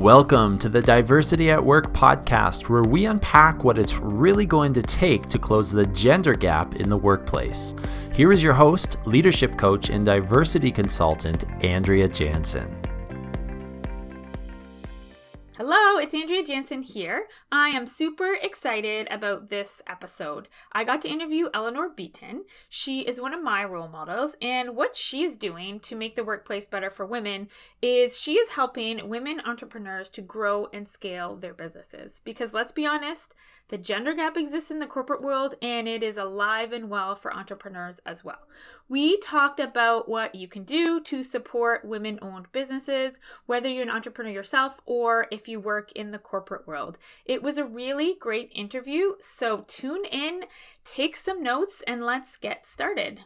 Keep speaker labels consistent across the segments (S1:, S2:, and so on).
S1: Welcome to the Diversity at Work podcast, where we unpack what it's really going to take to close the gender gap in the workplace. Here is your host, leadership coach, and diversity consultant, Andrea Jansen.
S2: It's Andrea Jansen here. I am super excited about this episode. I got to interview Eleanor Beaton. She is one of my role models, and what she's doing to make the workplace better for women is she is helping women entrepreneurs to grow and scale their businesses. Because let's be honest, the gender gap exists in the corporate world and it is alive and well for entrepreneurs as well. We talked about what you can do to support women owned businesses, whether you're an entrepreneur yourself or if you work in the corporate world. It was a really great interview, so tune in, take some notes, and let's get started.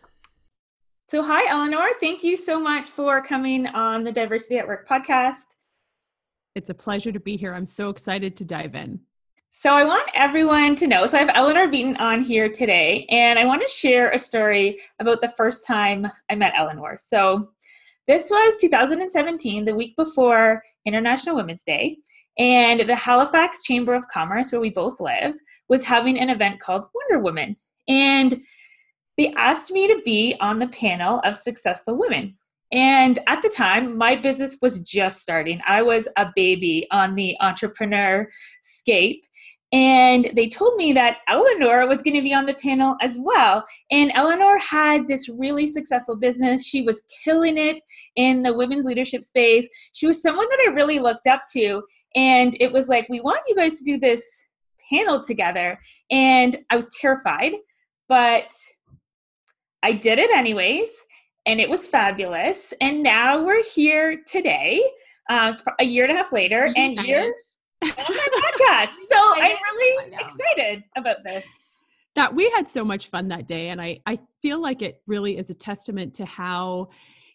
S2: So, hi, Eleanor. Thank you so much for coming on the Diversity at Work podcast.
S3: It's a pleasure to be here. I'm so excited to dive in.
S2: So, I want everyone to know. So, I have Eleanor Beaton on here today, and I want to share a story about the first time I met Eleanor. So, this was 2017, the week before International Women's Day. And the Halifax Chamber of Commerce, where we both live, was having an event called Wonder Woman. And they asked me to be on the panel of successful women. And at the time, my business was just starting. I was a baby on the entrepreneur scape. And they told me that Eleanor was going to be on the panel as well. And Eleanor had this really successful business. She was killing it in the women's leadership space. She was someone that I really looked up to. And it was like, we want you guys to do this panel together. And I was terrified, but I did it anyways. And it was fabulous. And now we're here today. Uh, it's a year and a half later, and you're on my podcast. So I'm really excited about this.
S3: That we had so much fun that day and i i feel like it really is a testament to how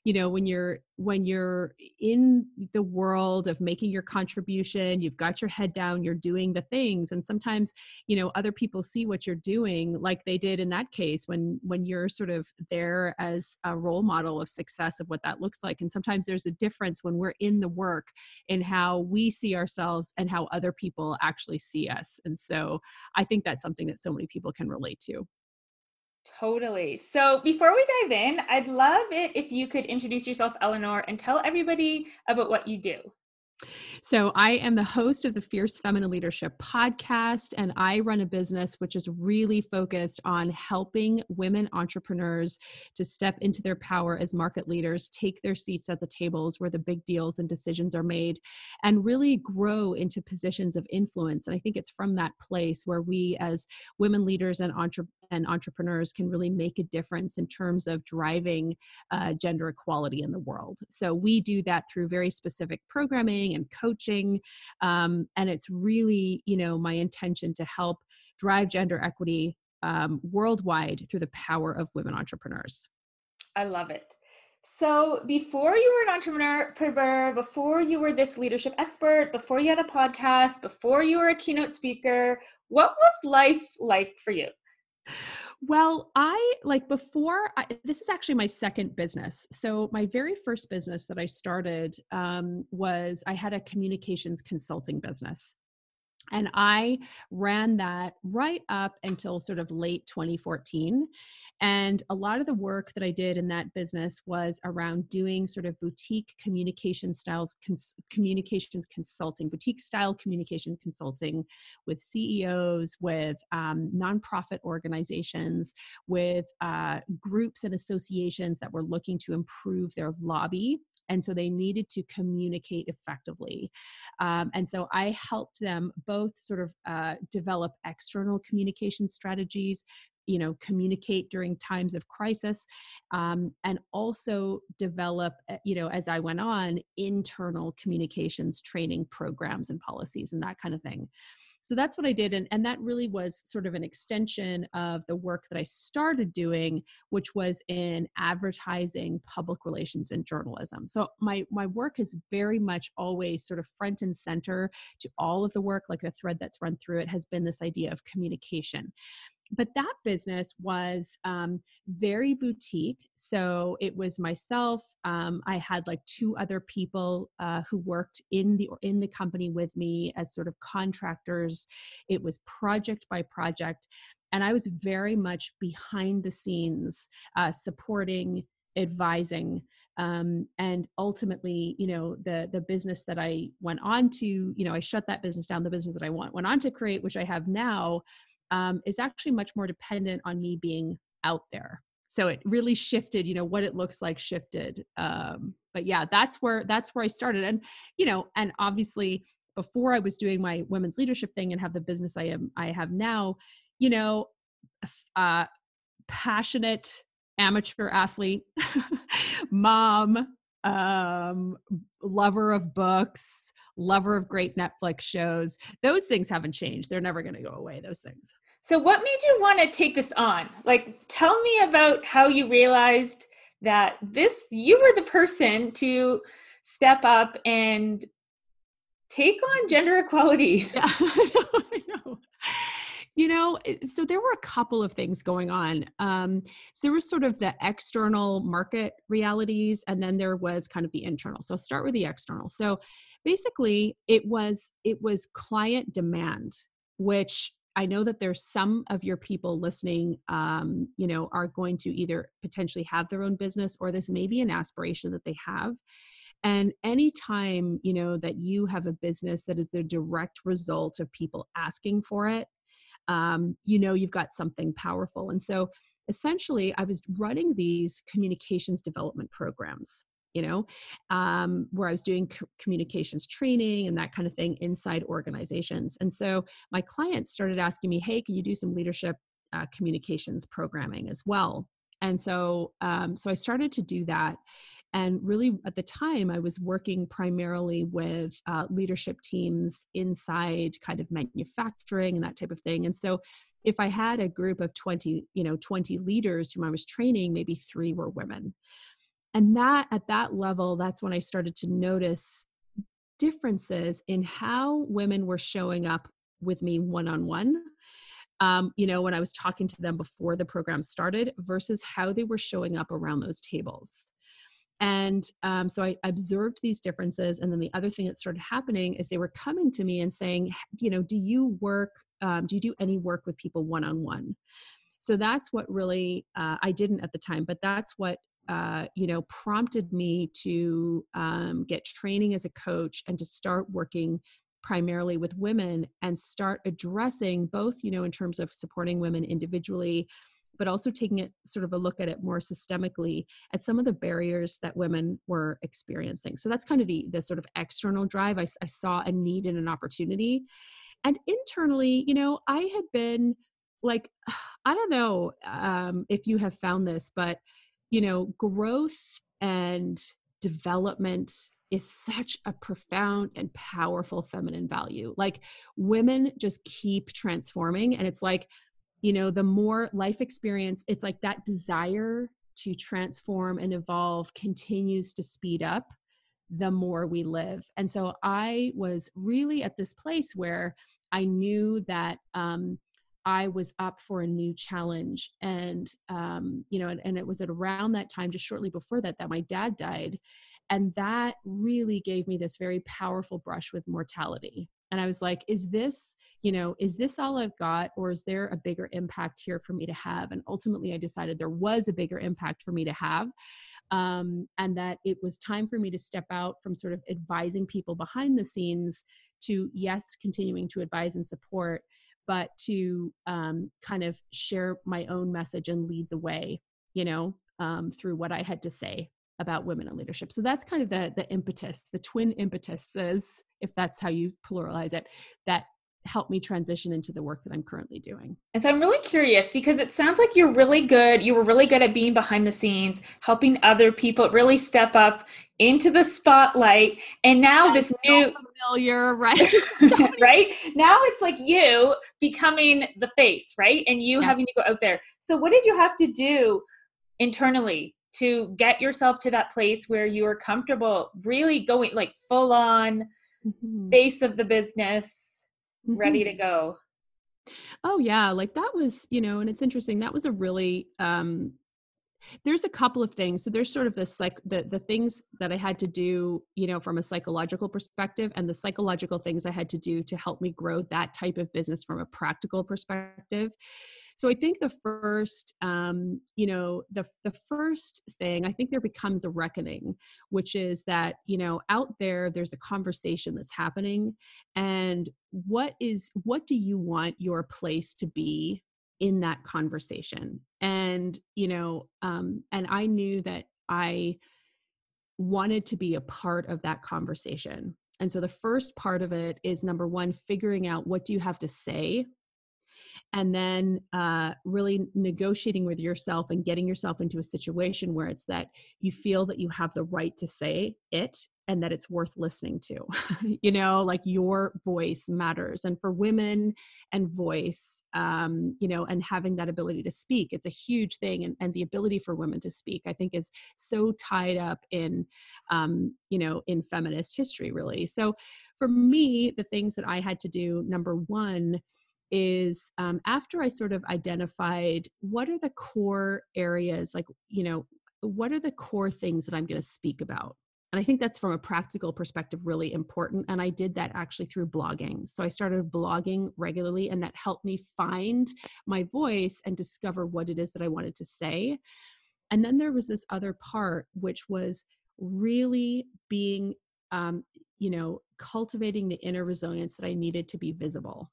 S3: you know when you're when you're in the world of making your contribution you've got your head down you're doing the things and sometimes you know other people see what you're doing like they did in that case when when you're sort of there as a role model of success of what that looks like and sometimes there's a difference when we're in the work in how we see ourselves and how other people actually see us and so i think that's something that so many people can relate to
S2: Totally. So before we dive in, I'd love it if you could introduce yourself, Eleanor, and tell everybody about what you do.
S3: So, I am the host of the Fierce Feminine Leadership podcast, and I run a business which is really focused on helping women entrepreneurs to step into their power as market leaders, take their seats at the tables where the big deals and decisions are made, and really grow into positions of influence. And I think it's from that place where we, as women leaders and entrepreneurs, and entrepreneurs can really make a difference in terms of driving uh, gender equality in the world. So we do that through very specific programming and coaching, um, and it's really you know my intention to help drive gender equity um, worldwide through the power of women entrepreneurs.
S2: I love it. So, before you were an entrepreneur, before you were this leadership expert, before you had a podcast, before you were a keynote speaker, what was life like for you?
S3: Well, I like before, I, this is actually my second business. So, my very first business that I started um, was I had a communications consulting business. And I ran that right up until sort of late 2014. And a lot of the work that I did in that business was around doing sort of boutique communication styles, cons- communications consulting, boutique style communication consulting with CEOs, with um, nonprofit organizations, with uh, groups and associations that were looking to improve their lobby and so they needed to communicate effectively. Um, and so i helped them both sort of uh, develop external communication strategies you know communicate during times of crisis um, and also develop eh, you know as i went on internal communications training programs and policies and that kind of thing so that's what I did. And, and that really was sort of an extension of the work that I started doing, which was in advertising, public relations, and journalism. So my, my work is very much always sort of front and center to all of the work, like a thread that's run through it has been this idea of communication but that business was um, very boutique. So it was myself. Um, I had like two other people uh, who worked in the in the company with me as sort of contractors. It was project by project, and I was very much behind the scenes, uh, supporting, advising. Um, and ultimately, you know, the the business that I went on to, you know, I shut that business down. The business that I went went on to create, which I have now, um, is actually much more dependent on me being out there. So it really shifted you know what it looks like shifted um, but yeah that's where that's where i started. And you know and obviously before i was doing my women's leadership thing and have the business i am i have now you know uh passionate amateur athlete mom um lover of books lover of great Netflix shows. Those things haven't changed. They're never going to go away, those things.
S2: So, what made you want to take this on? Like, tell me about how you realized that this, you were the person to step up and take on gender equality.
S3: Yeah, I know, I know you know so there were a couple of things going on um, so there was sort of the external market realities and then there was kind of the internal so I'll start with the external so basically it was it was client demand which I know that there's some of your people listening, um, you know, are going to either potentially have their own business or this may be an aspiration that they have. And anytime, you know, that you have a business that is the direct result of people asking for it, um, you know you've got something powerful. And so essentially, I was running these communications development programs you know, um, where I was doing communications training and that kind of thing inside organizations. And so my clients started asking me, hey, can you do some leadership uh, communications programming as well? And so, um, so I started to do that. And really, at the time, I was working primarily with uh, leadership teams inside kind of manufacturing and that type of thing. And so, if I had a group of 20, you know, 20 leaders whom I was training, maybe three were women. And that at that level, that's when I started to notice differences in how women were showing up with me one on one. you know, when I was talking to them before the program started versus how they were showing up around those tables. And um, so I observed these differences. And then the other thing that started happening is they were coming to me and saying, you know, do you work, um, do you do any work with people one on one? So that's what really, uh, I didn't at the time, but that's what, uh, you know, prompted me to um, get training as a coach and to start working primarily with women and start addressing both, you know, in terms of supporting women individually but also taking it sort of a look at it more systemically at some of the barriers that women were experiencing. So that's kind of the, the sort of external drive. I, I saw a need and an opportunity. And internally, you know, I had been like, I don't know um, if you have found this, but, you know, growth and development is such a profound and powerful feminine value. Like women just keep transforming. And it's like, you know the more life experience it's like that desire to transform and evolve continues to speed up the more we live. And so i was really at this place where i knew that um, i was up for a new challenge and um, you know and, and it was at around that time just shortly before that that my dad died. And that really gave me this very powerful brush with mortality and i was like is this you know is this all i've got or is there a bigger impact here for me to have and ultimately i decided there was a bigger impact for me to have um, and that it was time for me to step out from sort of advising people behind the scenes to yes continuing to advise and support but to um, kind of share my own message and lead the way you know um, through what i had to say about women in leadership. So that's kind of the the impetus, the twin impetuses, if that's how you pluralize it, that helped me transition into the work that I'm currently doing.
S2: And so I'm really curious because it sounds like you're really good. You were really good at being behind the scenes, helping other people really step up into the spotlight. And now That's this new
S3: familiar, right?
S2: right? Now it's like you becoming the face, right? And you yes. having to go out there. So what did you have to do internally to get yourself to that place where you are comfortable really going like full on mm-hmm. face of the business mm-hmm. ready to go
S3: Oh yeah, like that was, you know, and it's interesting. That was a really um there's a couple of things. So there's sort of the like the the things that I had to do, you know, from a psychological perspective and the psychological things I had to do to help me grow that type of business from a practical perspective. So I think the first, um, you know, the the first thing I think there becomes a reckoning, which is that you know out there there's a conversation that's happening, and what is what do you want your place to be in that conversation? And you know, um, and I knew that I wanted to be a part of that conversation. And so the first part of it is number one, figuring out what do you have to say and then uh, really negotiating with yourself and getting yourself into a situation where it's that you feel that you have the right to say it and that it's worth listening to. You know like your voice matters and for women and voice um, you know and having that ability to speak it's a huge thing and, and the ability for women to speak i think is so tied up in um, you know in feminist history really. So for me the things that i had to do number one is um, after I sort of identified what are the core areas, like, you know, what are the core things that I'm going to speak about? And I think that's from a practical perspective really important. And I did that actually through blogging. So I started blogging regularly, and that helped me find my voice and discover what it is that I wanted to say. And then there was this other part, which was really being, um, you know, cultivating the inner resilience that I needed to be visible.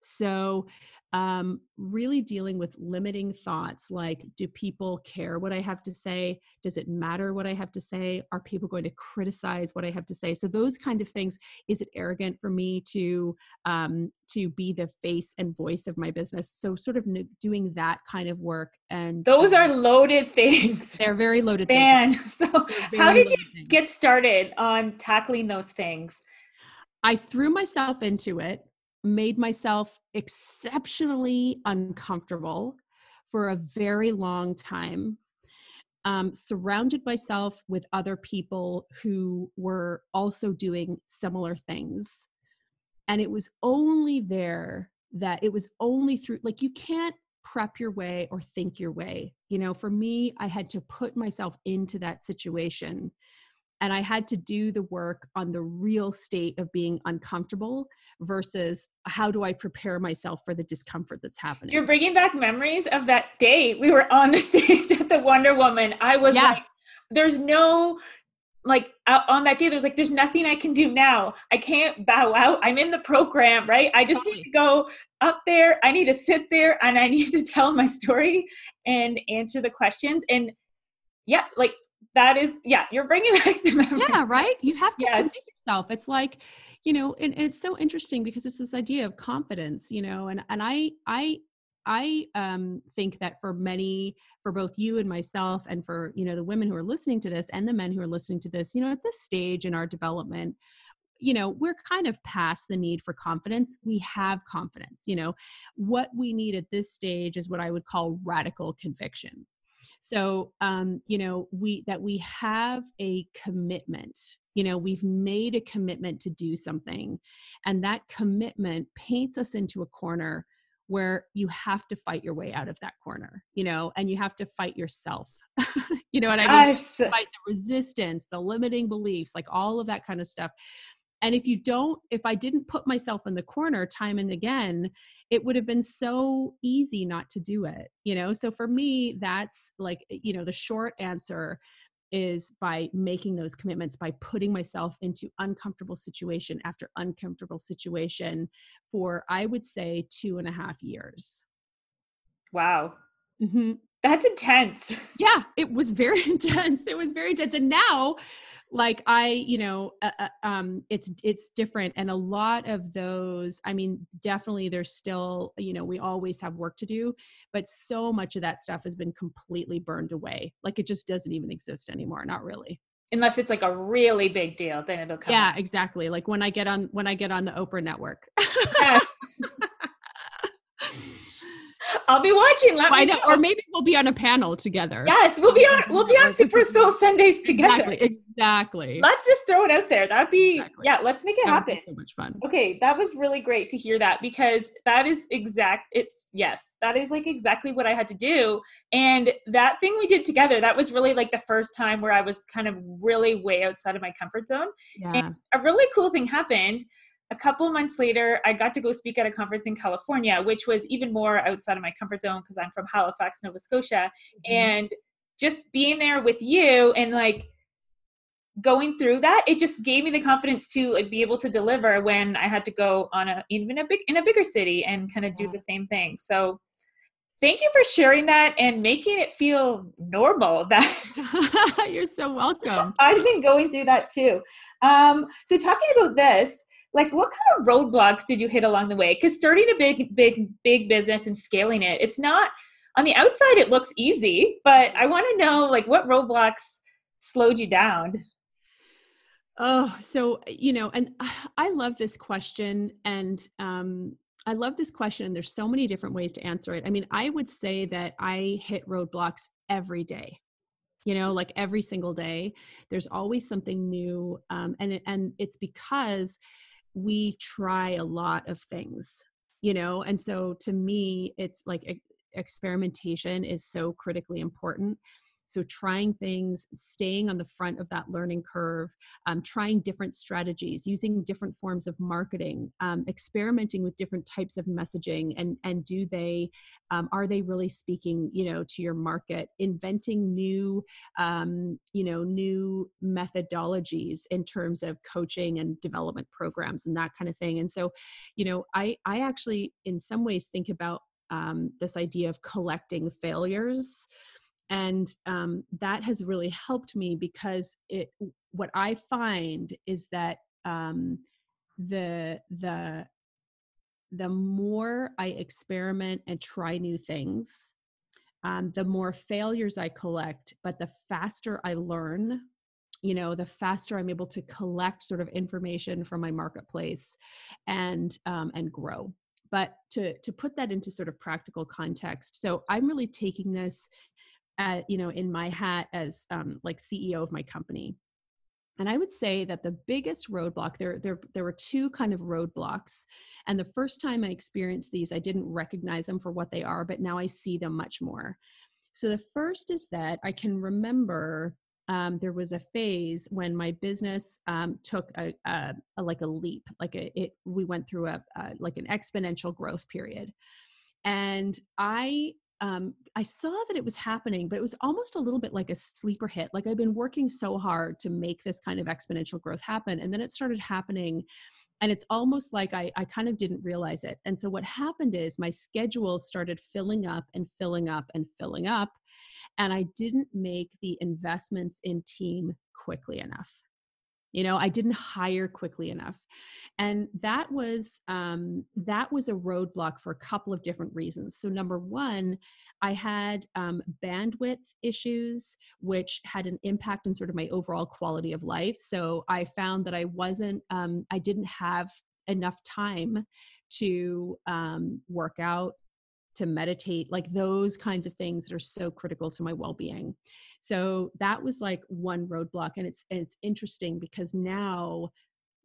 S3: So, um, really dealing with limiting thoughts like, do people care what I have to say? Does it matter what I have to say? Are people going to criticize what I have to say? So, those kind of things. Is it arrogant for me to um, to be the face and voice of my business? So, sort of doing that kind of work. And
S2: those um, are loaded things.
S3: They're very loaded.
S2: Man, things. so how did you things. get started on tackling those things?
S3: I threw myself into it made myself exceptionally uncomfortable for a very long time. Um, surrounded myself with other people who were also doing similar things. And it was only there that it was only through, like, you can't prep your way or think your way. You know, for me, I had to put myself into that situation and I had to do the work on the real state of being uncomfortable versus how do I prepare myself for the discomfort that's happening.
S2: You're bringing back memories of that day. We were on the stage at the Wonder Woman. I was yeah. like, there's no like uh, on that day there's like there's nothing i can do now. I can't bow out. I'm in the program right? I just need to go up there. I need to sit there and i need to tell my story and answer the questions. And yeah like that is yeah you're bringing back the memory.
S3: Yeah right? You have to yes. yourself. It's like you know and, and, it's so interesting because it's this idea of confidence you know and and i i i um think that for many for both you and myself and for you know the women who are listening to this and the men who are listening to this you know at this stage in our development you know we're kind of past the need for confidence. We have confidence you know. What we need at this stage is what i would call radical conviction so um, you know we that we have a commitment you know we've made a commitment to do something and that commitment paints us into a corner where you have to fight your way out of that corner you know and you have to fight yourself. You know what i mean? Fight the resistance the limiting beliefs like all of that kind of stuff and if you don't if i didn't put myself in the corner time and again it would have been so easy not to do it you know? So for me that's like you know the short answer is by making those commitments by putting myself into uncomfortable situation after uncomfortable situation for i would say two and a half years.
S2: Wow. Mm-hmm. That's intense.
S3: Yeah it was very intense. It was very intense. And now like i you know uh, uh, um it's it's different. And a lot of those i mean definitely there's still you know we always have work to do but so much of that stuff has been completely burned away. Like it just doesn't even exist anymore. Not really.
S2: Unless it's like a really big deal then it'll come
S3: yeah exactly. Like when i get on when i get on the oprah network. Yes
S2: I'll be watching. Let
S3: me know. Or maybe we'll be on a panel together.
S2: Yes, we'll be on. We'll be on Super Soul Sundays together.
S3: Exactly. Exactly.
S2: Let's just throw it out there. That'd be exactly. yeah. Let's make it that happen.
S3: so much fun.
S2: Okay, that was really great to hear that because that is exact. It's yes, that is like exactly what I had to do. And that thing we did together, that was really like the first time where I was kind of really way outside of my comfort zone. Yeah. And a really cool thing happened a couple months later, I got to go speak at a conference in California, which was even more outside of my comfort zone because I'm from Halifax, Nova Scotia. Mm-hmm. And just being there with you and like going through that, it just gave me the confidence to like be able to deliver when I had to go on a even a big in a bigger city and kind of yeah. do the same thing. So thank you for sharing that and making it feel normal that
S3: you're so welcome
S2: i've been going through that too um, so talking about this like what kind of roadblocks did you hit along the way? Because starting a big big big business and scaling it it's not on the outside it looks easy but i want to know like what roadblocks slowed you down?
S3: Oh so you know and i love this question and um I love this question, and there's so many different ways to answer it. I mean, I would say that I hit roadblocks every day you know like every single day. There's always something new um, and and it's because we try a lot of things you know and so to me it's like experimentation is so critically important so, trying things, staying on the front of that learning curve, um, trying different strategies, using different forms of marketing, um, experimenting with different types of messaging, and and do they um, are they really speaking, you know, to your market? Inventing new, um, you know, new methodologies in terms of coaching and development programs and that kind of thing. And so, you know, I I actually in some ways think about um, this idea of collecting failures and um, that has really helped me because it what i find is that um, the the the more i experiment and try new things um, the more failures i collect but the faster i learn you know the faster i'm able to collect sort of information from my marketplace and um, and grow. But to to put that into sort of practical context so i'm really taking this at, you know, in my hat as um, like CEO of my company. And I would say that the biggest roadblock there, there, there were two kind of roadblocks. And the first time I experienced these, I didn't recognize them for what they are, but now I see them much more. So the first is that I can remember um, there was a phase when my business um, took a, a, a, like a leap, like a, it, we went through a, a like an exponential growth period, and I um, I saw that it was happening, but it was almost a little bit like a sleeper hit. Like I've been working so hard to make this kind of exponential growth happen. And then it started happening. And it's almost like I, I kind of didn't realize it. And so what happened is my schedule started filling up and filling up and filling up. And I didn't make the investments in team quickly enough you know i didn't hire quickly enough. And that was um, that was a roadblock for a couple of different reasons. So number one i had um, bandwidth issues which had an impact on sort of my overall quality of life. So i found that i wasn't um, i didn't have enough time to um, work out to meditate, like those kinds of things that are so critical to my well-being. So that was like one roadblock and it's and it's interesting because now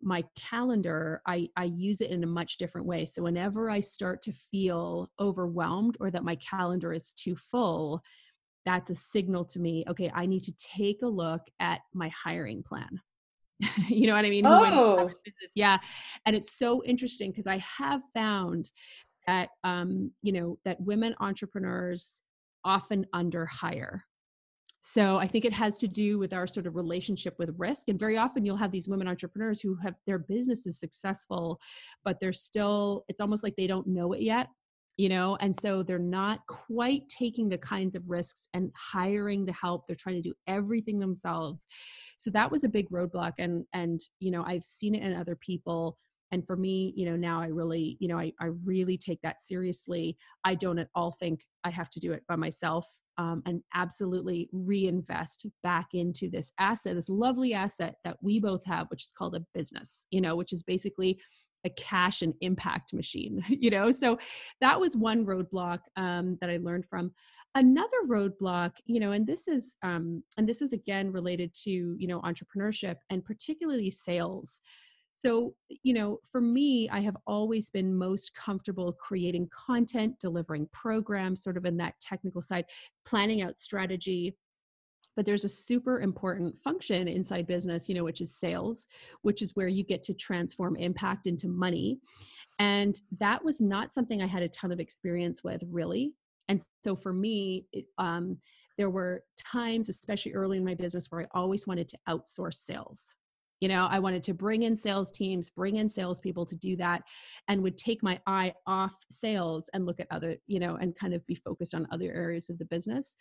S3: my calendar I I use it in a much different way. So whenever I start to feel overwhelmed or that my calendar is too full, that's a signal to me, okay, I need to take a look at my hiring plan. you know what I mean?
S2: Oh.
S3: Yeah. And it's so interesting because I have found that um, you know that women entrepreneurs often under hire so i think it has to do with our sort of relationship with risk and very often you'll have these women entrepreneurs who have their business is successful but they're still it's almost like they don't know it yet you know and so they're not quite taking the kinds of risks and hiring the help they're trying to do everything themselves. So that was a big roadblock and and you know i've seen it in other people and for me you know now i really you know I, I really take that seriously. I don't at all think i have to do it by myself um, and absolutely reinvest back into this asset this lovely asset that we both have which is called a business you know which is basically a cash and impact machine you know? So that was one roadblock um, that i learned from. Another roadblock you know and this is um, and this is again related to you know entrepreneurship and particularly sales so you know for me i have always been most comfortable creating content delivering programs sort of in that technical side planning out strategy. But there's a super important function inside business you know which is sales which is where you get to transform impact into money. And that was not something i had a ton of experience with really. And so for me it, um, there were times especially early in my business where i always wanted to outsource sales you know i wanted to bring in sales teams bring in salespeople to do that and would take my eye off sales and look at other you know and kind of be focused on other areas of the business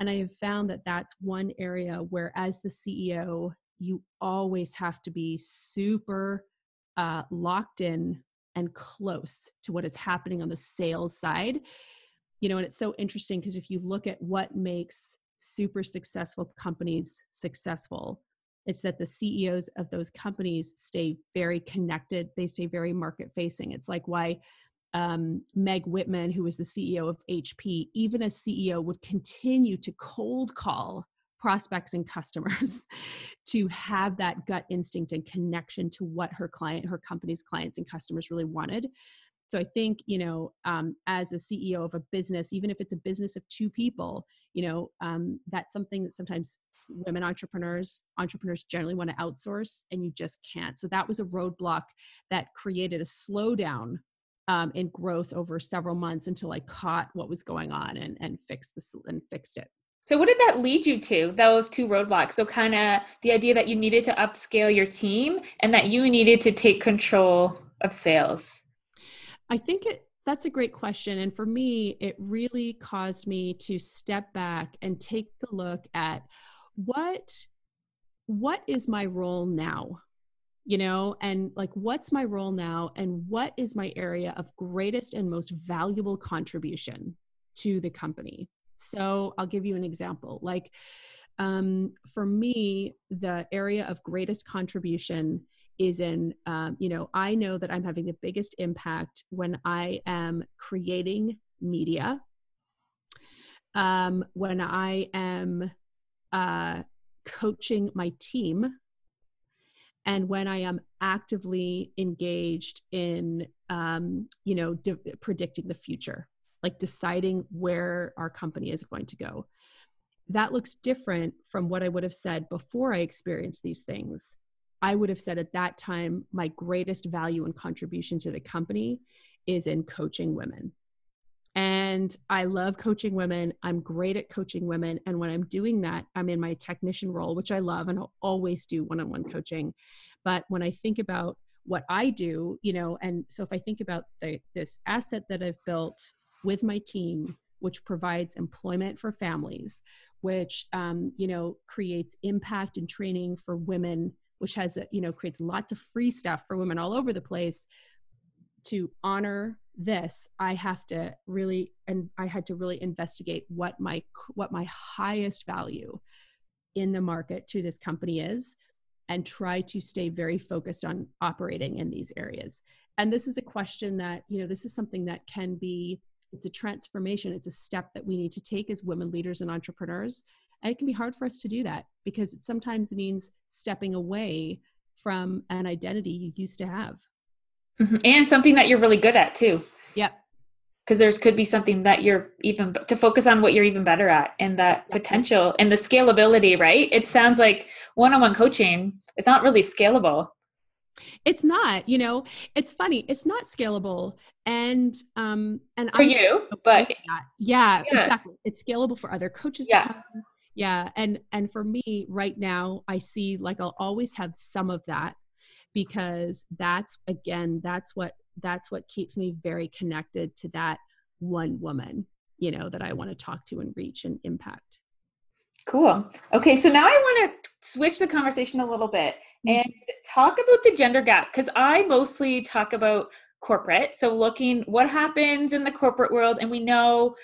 S3: and I have found that that's one area where, as the CEO, you always have to be super uh, locked in and close to what is happening on the sales side. You know, and it's so interesting because if you look at what makes super successful companies successful, it's that the CEOs of those companies stay very connected, they stay very market facing. It's like why um, Meg Whitman, who was the CEO of HP, even as CEO, would continue to cold call prospects and customers to have that gut instinct and connection to what her client, her company's clients and customers really wanted. So I think, you know, um, as a CEO of a business, even if it's a business of two people, you know, um, that's something that sometimes women entrepreneurs, entrepreneurs generally want to outsource and you just can't. So that was a roadblock that created a slowdown um, in growth over several months until I caught what was going on and, and fixed this and fixed it.
S2: So what did that lead you to? Those two roadblocks. So kind of the idea that you needed to upscale your team and that you needed to take control of sales.
S3: I think it that's a great question and for me it really caused me to step back and take a look at what what is my role now you know, and like what's my role now and what is my area of greatest and most valuable contribution to the company. So I'll give you an example. Like um, for me, the area of greatest contribution is in, um, you know, I know that I'm having the biggest impact when I am creating media, um, when I am uh, coaching my team. And when i am actively engaged in um, you know de- predicting the future like deciding where our company is going to go. That looks different from what i would have said before i experienced these things i would have said at that time my greatest value and contribution to the company is in coaching women and I love coaching women. I'm great at coaching women. And when I'm doing that, I'm in my technician role, which I love and I'll always do one on one coaching. But when I think about what I do, you know, and so if I think about the, this asset that I've built with my team, which provides employment for families, which, um, you know, creates impact and training for women, which has, a, you know, creates lots of free stuff for women all over the place to honor this i have to really and i had to really investigate what my what my highest value in the market to this company is and try to stay very focused on operating in these areas. And this is a question that you know this is something that can be it's a transformation. It's a step that we need to take as women leaders and entrepreneurs and it can be hard for us to do that because it sometimes means stepping away from an identity you used to have
S2: mm-hmm. and something that you're really good at too.
S3: Yep.
S2: Because there's could be something that you're even to focus on what you're even better at and that exactly. potential and the scalability, right? It sounds like one-on-one coaching, it's not really scalable.
S3: It's not, you know, it's funny, it's not scalable. And um and
S2: for I'm you, but
S3: yeah, yeah, exactly. It's scalable for other coaches yeah. Yeah. And and for me right now, I see like I'll always have some of that because that's again that's what that's what keeps me very connected to that one woman you know that i want to talk to and reach and impact
S2: cool okay so now i want to switch the conversation a little bit mm-hmm. and talk about the gender gap because i mostly talk about corporate so looking what happens in the corporate world and we know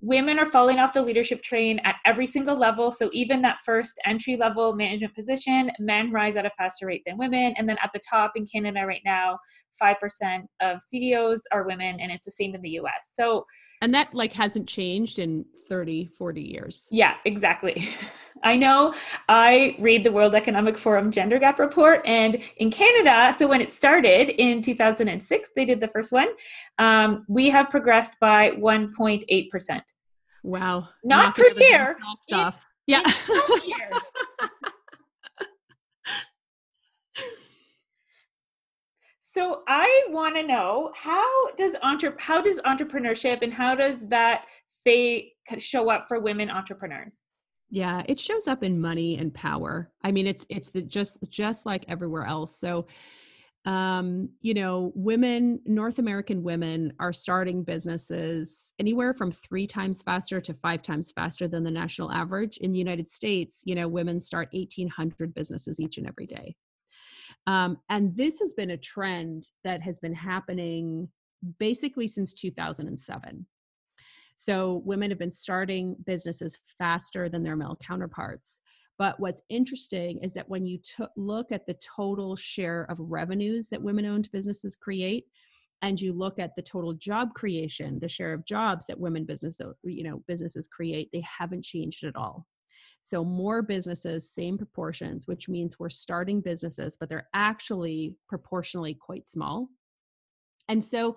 S2: women are falling off the leadership train at every single level. So even that first entry level management position, men rise at a faster rate than women. And then at the top in Canada right now, 5% of CEOs are women, and it's the same in the US. So
S3: and that like hasn't changed in 30 40 years
S2: yeah exactly i know i read the world economic forum gender gap report and in canada so when it started in 2006 they did the first one um, we have progressed by 1.8%
S3: wow.
S2: Not per year
S3: off. yeah.
S2: So I want to know how does entre- how does entrepreneurship and how does that fate show up for women entrepreneurs?
S3: Yeah, it shows up in money and power. I mean, it's it's the, just just like everywhere else. So, um, you know, women, North American women, are starting businesses anywhere from three times faster to five times faster than the national average. In the United States, you know, women start eighteen hundred businesses each and every day. Um, and this has been a trend that has been happening basically since 2007. So women have been starting businesses faster than their male counterparts. But what's interesting is that when you t- look at the total share of revenues that women owned businesses create, and you look at the total job creation, the share of jobs that women business, you know, businesses create, they haven't changed at all. So, more businesses, same proportions, which means we're starting businesses, but they're actually proportionally quite small. And so,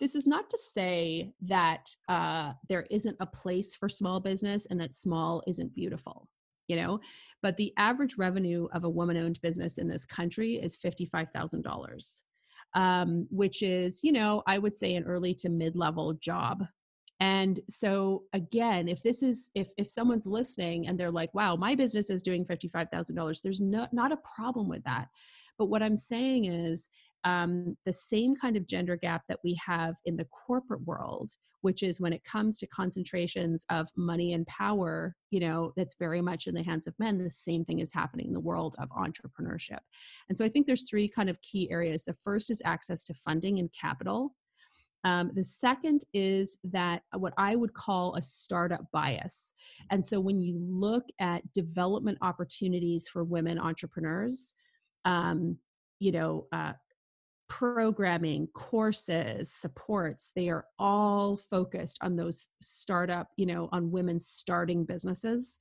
S3: this is not to say that uh, there isn't a place for small business and that small isn't beautiful you know? But the average revenue of a woman owned business in this country is $55000 um, which is you know i would say an early to mid level job. And so again if this is if if someone's listening and they're like wow my business is doing $55000 there's no, not a problem with that. But what i'm saying is um, the same kind of gender gap that we have in the corporate world which is when it comes to concentrations of money and power you know that's very much in the hands of men the same thing is happening in the world of entrepreneurship. And so i think there's three kind of key areas. The first is access to funding and capital. Um, the second is that uh, what I would call a startup bias. And so when you look at development opportunities for women entrepreneurs, um, you know, uh, programming, courses, supports, they are all focused on those startup, you know, on women starting businesses.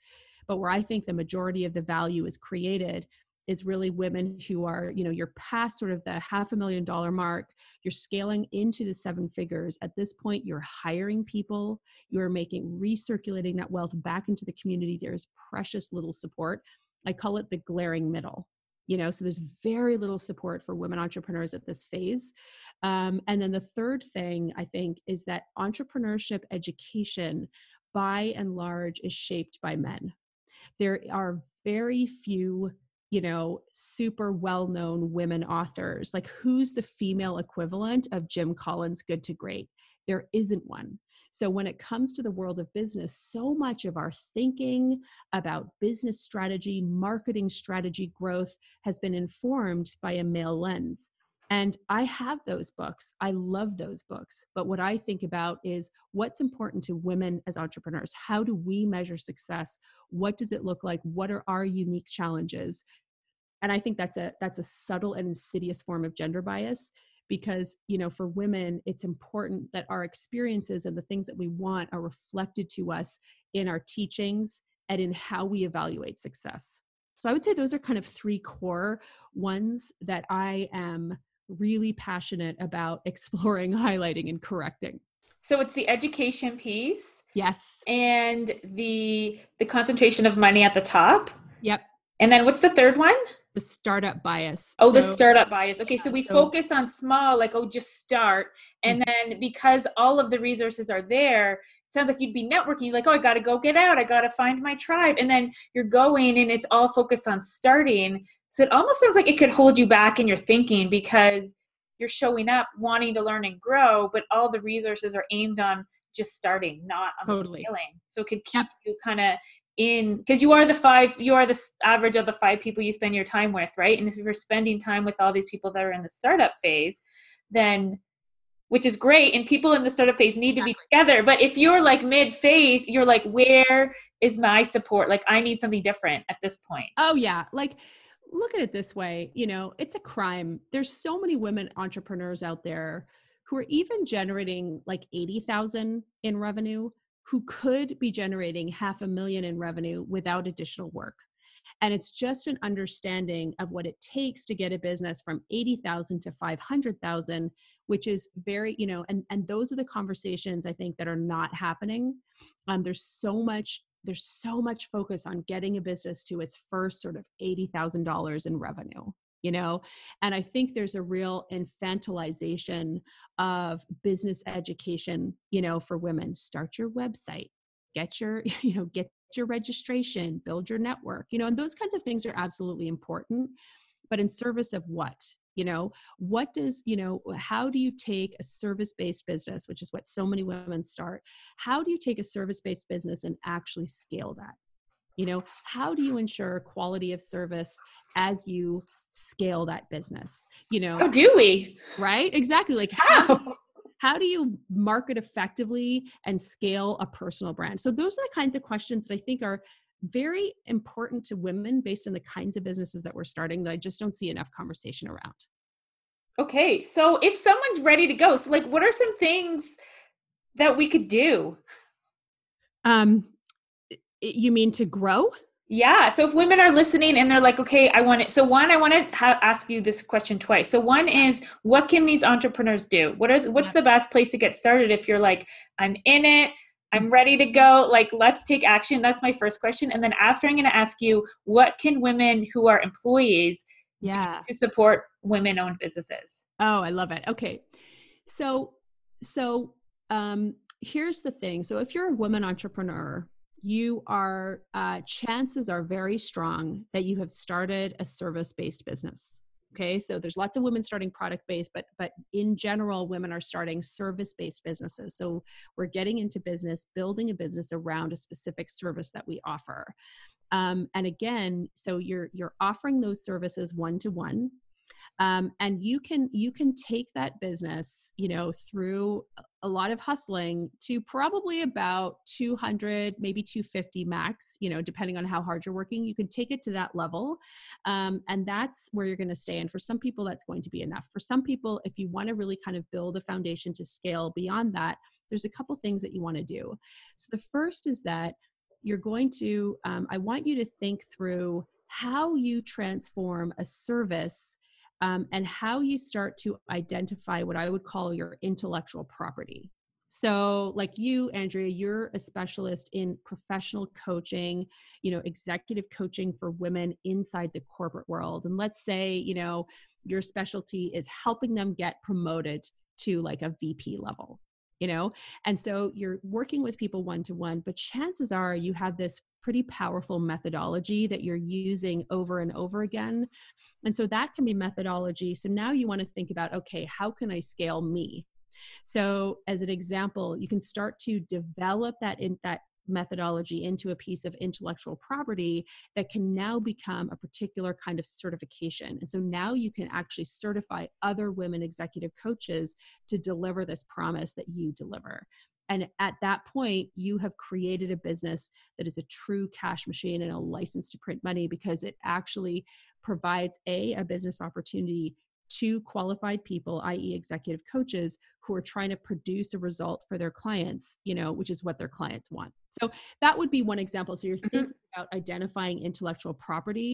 S3: But where I think the majority of the value is created is really women who are, you know, you're past sort of the half a million dollar mark, you're scaling into the seven figures. At this point, you're hiring people, you're making recirculating that wealth back into the community. There's precious little support. I call it the glaring middle you know so there's very little support for women entrepreneurs at this phase um, and then the third thing i think is that entrepreneurship education by and large is shaped by men there are very few you know, super well known women authors. Like, who's the female equivalent of Jim Collins' Good to Great? There isn't one. So, when it comes to the world of business, so much of our thinking about business strategy, marketing strategy, growth has been informed by a male lens. And I have those books. I love those books. But what I think about is what's important to women as entrepreneurs? How do we measure success? What does it look like? What are our unique challenges? And I think that's a that's a subtle and insidious form of gender bias because you know for women it's important that our experiences and the things that we want are reflected to us in our teachings and in how we evaluate success. So I would say those are kind of three core ones that I am really passionate about exploring, highlighting, and correcting.
S2: So it's the education piece.
S3: Yes.
S2: And the the concentration of money at the top.
S3: Yep.
S2: And then what's the third one?
S3: The startup bias.
S2: Oh, so, the startup bias. Okay, so we so, focus on small, like, oh, just start. And mm-hmm. then because all of the resources are there, it sounds like you'd be networking, like, oh, I got to go get out. I got to find my tribe. And then you're going and it's all focused on starting. So it almost sounds like it could hold you back in your thinking because you're showing up wanting to learn and grow, but all the resources are aimed on just starting, not on totally. scaling. So it could keep you kind of in because you are the five you are the average of the five people you spend your time with right? And if you're spending time with all these people that are in the startup phase then which is great and people in the startup phase need to be together. But if you're like mid phase you're like where is my support? Like i need something different at this point.
S3: Oh yeah. Like look at it this way you know it's a crime. There's so many women entrepreneurs out there who are even generating like 80,000 in revenue who could be generating half a million in revenue without additional work. And it's just an understanding of what it takes to get a business from 80,000 to 500,000 which is very you know and and those are the conversations i think that are not happening. Um, there's so much there's so much focus on getting a business to its first sort of $80,000 in revenue you know? And i think there's a real infantilization of business education you know for women. Start your website get your you know get your registration build your network you know and those kinds of things are absolutely important but in service of what you know? What does you know how do you take a service based business which is what so many women start how do you take a service based business and actually scale that? You know how do you ensure quality of service as you scale that business you know?
S2: how do we?
S3: Right? Exactly like how, how? do you market effectively and scale a personal brand? So those are the kinds of questions that i think are very important to women based on the kinds of businesses that we're starting that i just don't see enough conversation around.
S2: Okay so if someone's ready to go so like what are some things that we could do?
S3: Um you mean to grow
S2: yeah. So if women are listening and they're like, okay, I want it. So one, I want to ha- ask you this question twice. So one is, what can these entrepreneurs do? What are what's the best place to get started if you're like, I'm in it, I'm ready to go. Like, let's take action. That's my first question. And then after, I'm going to ask you, what can women who are employees
S3: yeah
S2: to support women-owned businesses?
S3: Oh, I love it. Okay, so so um, here's the thing. So if you're a woman entrepreneur you are uh, chances are very strong that you have started a service-based business okay? So there's lots of women starting product based but but in general women are starting service based businesses. So we're getting into business building a business around a specific service that we offer. Um, and again so you're you're offering those services one to one um, and you can you can take that business you know through a lot of hustling to probably about 200 maybe 250 max you know depending on how hard you're working you can take it to that level. Um, and that's where you're going to stay. And for some people that's going to be enough. For some people if you want to really kind of build a foundation to scale beyond that there's a couple things that you want to do. So the first is that you're going to um, i want you to think through how you transform a service um, and how you start to identify what I would call your intellectual property. So, like you, Andrea, you're a specialist in professional coaching, you know, executive coaching for women inside the corporate world. And let's say, you know, your specialty is helping them get promoted to like a VP level, you know? And so you're working with people one to one, but chances are you have this pretty powerful methodology that you're using over and over again. And so that can be methodology. So now you want to think about okay, how can I scale me? So as an example, you can start to develop that in that methodology into a piece of intellectual property that can now become a particular kind of certification. And so now you can actually certify other women executive coaches to deliver this promise that you deliver. And at that point, you have created a business that is a true cash machine and a license to print money because it actually provides a, a business opportunity to qualified people i.e executive coaches who are trying to produce a result for their clients you know which is what their clients want. So that would be one example. So you're mm-hmm. thinking about identifying intellectual property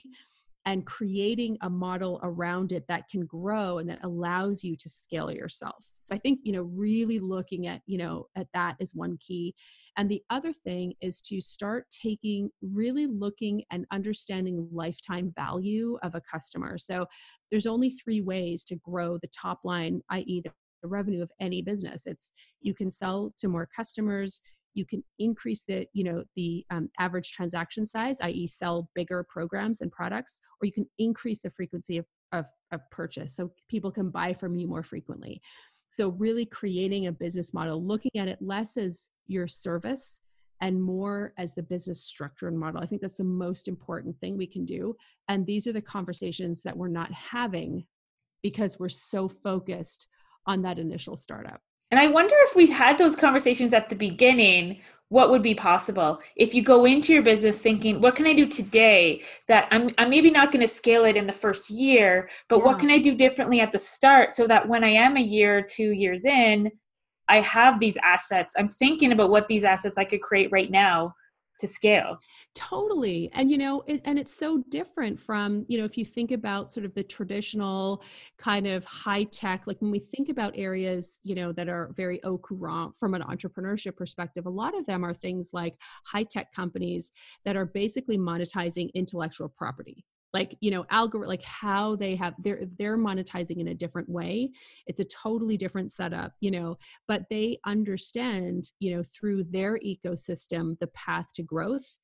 S3: and creating a model around it that can grow and that allows you to scale yourself. So i think you know really looking at you know at that is one key. And the other thing is to start taking really looking and understanding lifetime value of a customer. So there's only three ways to grow the top line i.e the revenue of any business. It's you can sell to more customers you can increase the you know the um, average transaction size i.e sell bigger programs and products or you can increase the frequency of, of, of purchase so people can buy from you more frequently. So really creating a business model looking at it less as your service and more as the business structure and model. I think that's the most important thing we can do and these are the conversations that we're not having because we're so focused on that initial startup.
S2: And I wonder if we've had those conversations at the beginning, what would be possible if you go into your business thinking, what can I do today that I'm, I'm maybe not going to scale it in the first year, but yeah. what can I do differently at the start so that when I am a year, two years in, I have these assets. I'm thinking about what these assets I could create right now to scale.
S3: Totally and you know it, and it's so different from you know if you think about sort of the traditional kind of high tech like when we think about areas you know that are very au courant from an entrepreneurship perspective a lot of them are things like high tech companies that are basically monetizing intellectual property like you know algorithm like how they have they're they're monetizing in a different way it's a totally different setup you know but they understand you know through their ecosystem the path to growth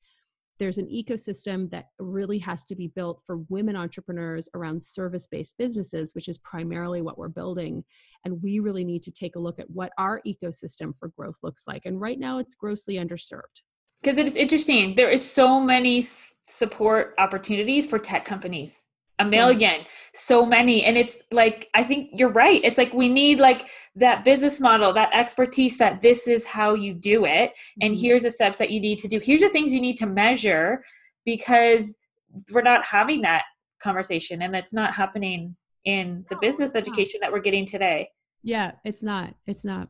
S3: there's an ecosystem that really has to be built for women entrepreneurs around service based businesses, which is primarily what we're building. And we really need to take a look at what our ecosystem for growth looks like. And right now, it's grossly underserved.
S2: Because it is interesting. There is so many support opportunities for tech companies. A million. So many. And it's like i think you're right. It's like we need like that business model that expertise that this is how you do it and mm-hmm. here's the steps that you need to do. Here's the things you need to measure because we're not having that conversation and it's not happening in the no, business education not. that we're getting today.
S3: Yeah it's not. It's not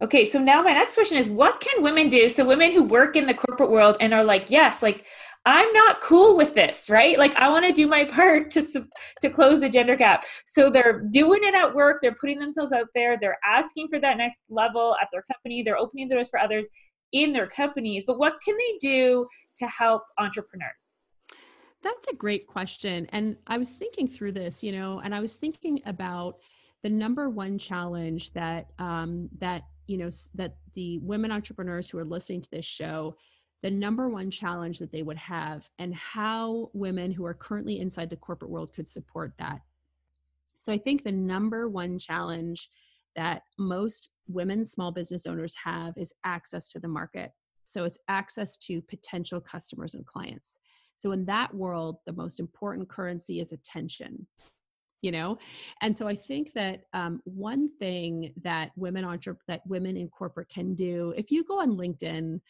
S2: Okay, so now my next question is what can women do? So, women who work in the corporate world and are like, yes, like I'm not cool with this, right? Like I want to do my part to to close the gender gap. So they're doing it at work, they're putting themselves out there, they're asking for that next level at their company, they're opening the doors for others in their companies. But what can they do to help entrepreneurs?
S3: That's a great question. And I was thinking through this, you know, and I was thinking about the number one challenge that um, that you know that the women entrepreneurs who are listening to this show the number one challenge that they would have and how women who are currently inside the corporate world could support that. So I think the number one challenge that most women small business owners have is access to the market. So it's access to potential customers and clients. So in that world, the most important currency is attention. You know, and so I think that um, one thing that women entre- that women in corporate can do, if you go on LinkedIn,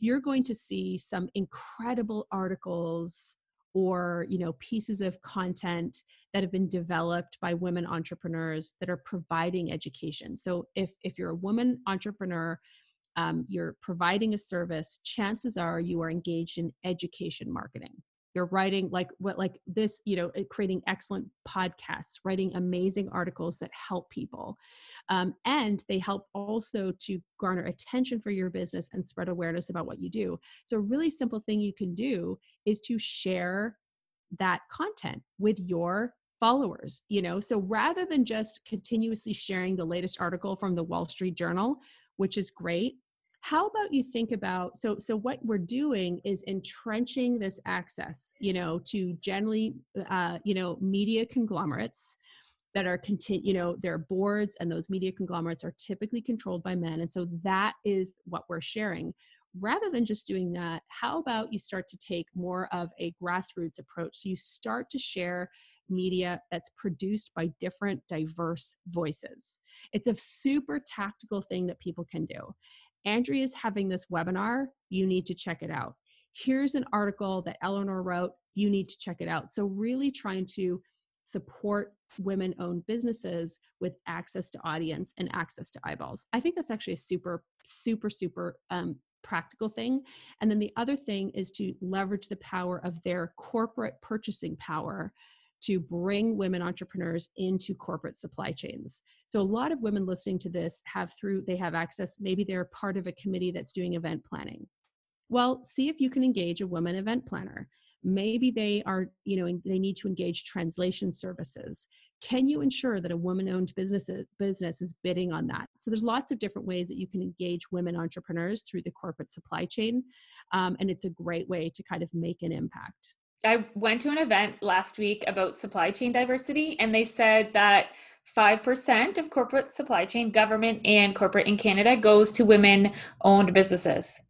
S3: you're going to see some incredible articles or you know pieces of content that have been developed by women entrepreneurs that are providing education. So if if you're a woman entrepreneur um, you're providing a service chances are you are engaged in education marketing they're writing like what like this you know creating excellent podcasts writing amazing articles that help people. Um, and they help also to garner attention for your business and spread awareness about what you do. So a really simple thing you can do is to share that content with your followers you know? So rather than just continuously sharing the latest article from the wall street journal which is great how about you think about so so what we're doing is entrenching this access you know to generally uh, you know media conglomerates that are continue you know their boards and those media conglomerates are typically controlled by men and so that is what we're sharing. Rather than just doing that how about you start to take more of a grassroots approach? So you start to share media that's produced by different diverse voices. It's a super tactical thing that people can do Andrea is having this webinar. You need to check it out. Here's an article that Eleanor wrote. You need to check it out. So, really trying to support women owned businesses with access to audience and access to eyeballs. I think that's actually a super, super, super um, practical thing. And then the other thing is to leverage the power of their corporate purchasing power to bring women entrepreneurs into corporate supply chains. So a lot of women listening to this have through they have access maybe they're part of a committee that's doing event planning. Well, see if you can engage a woman event planner. Maybe they are, you know, they need to engage translation services. Can you ensure that a woman-owned business business is bidding on that? So there's lots of different ways that you can engage women entrepreneurs through the corporate supply chain, um, and it's a great way to kind of make an impact.
S2: I went to an event last week about supply chain diversity, and they said that 5% of corporate supply chain, government and corporate in Canada goes to women owned businesses.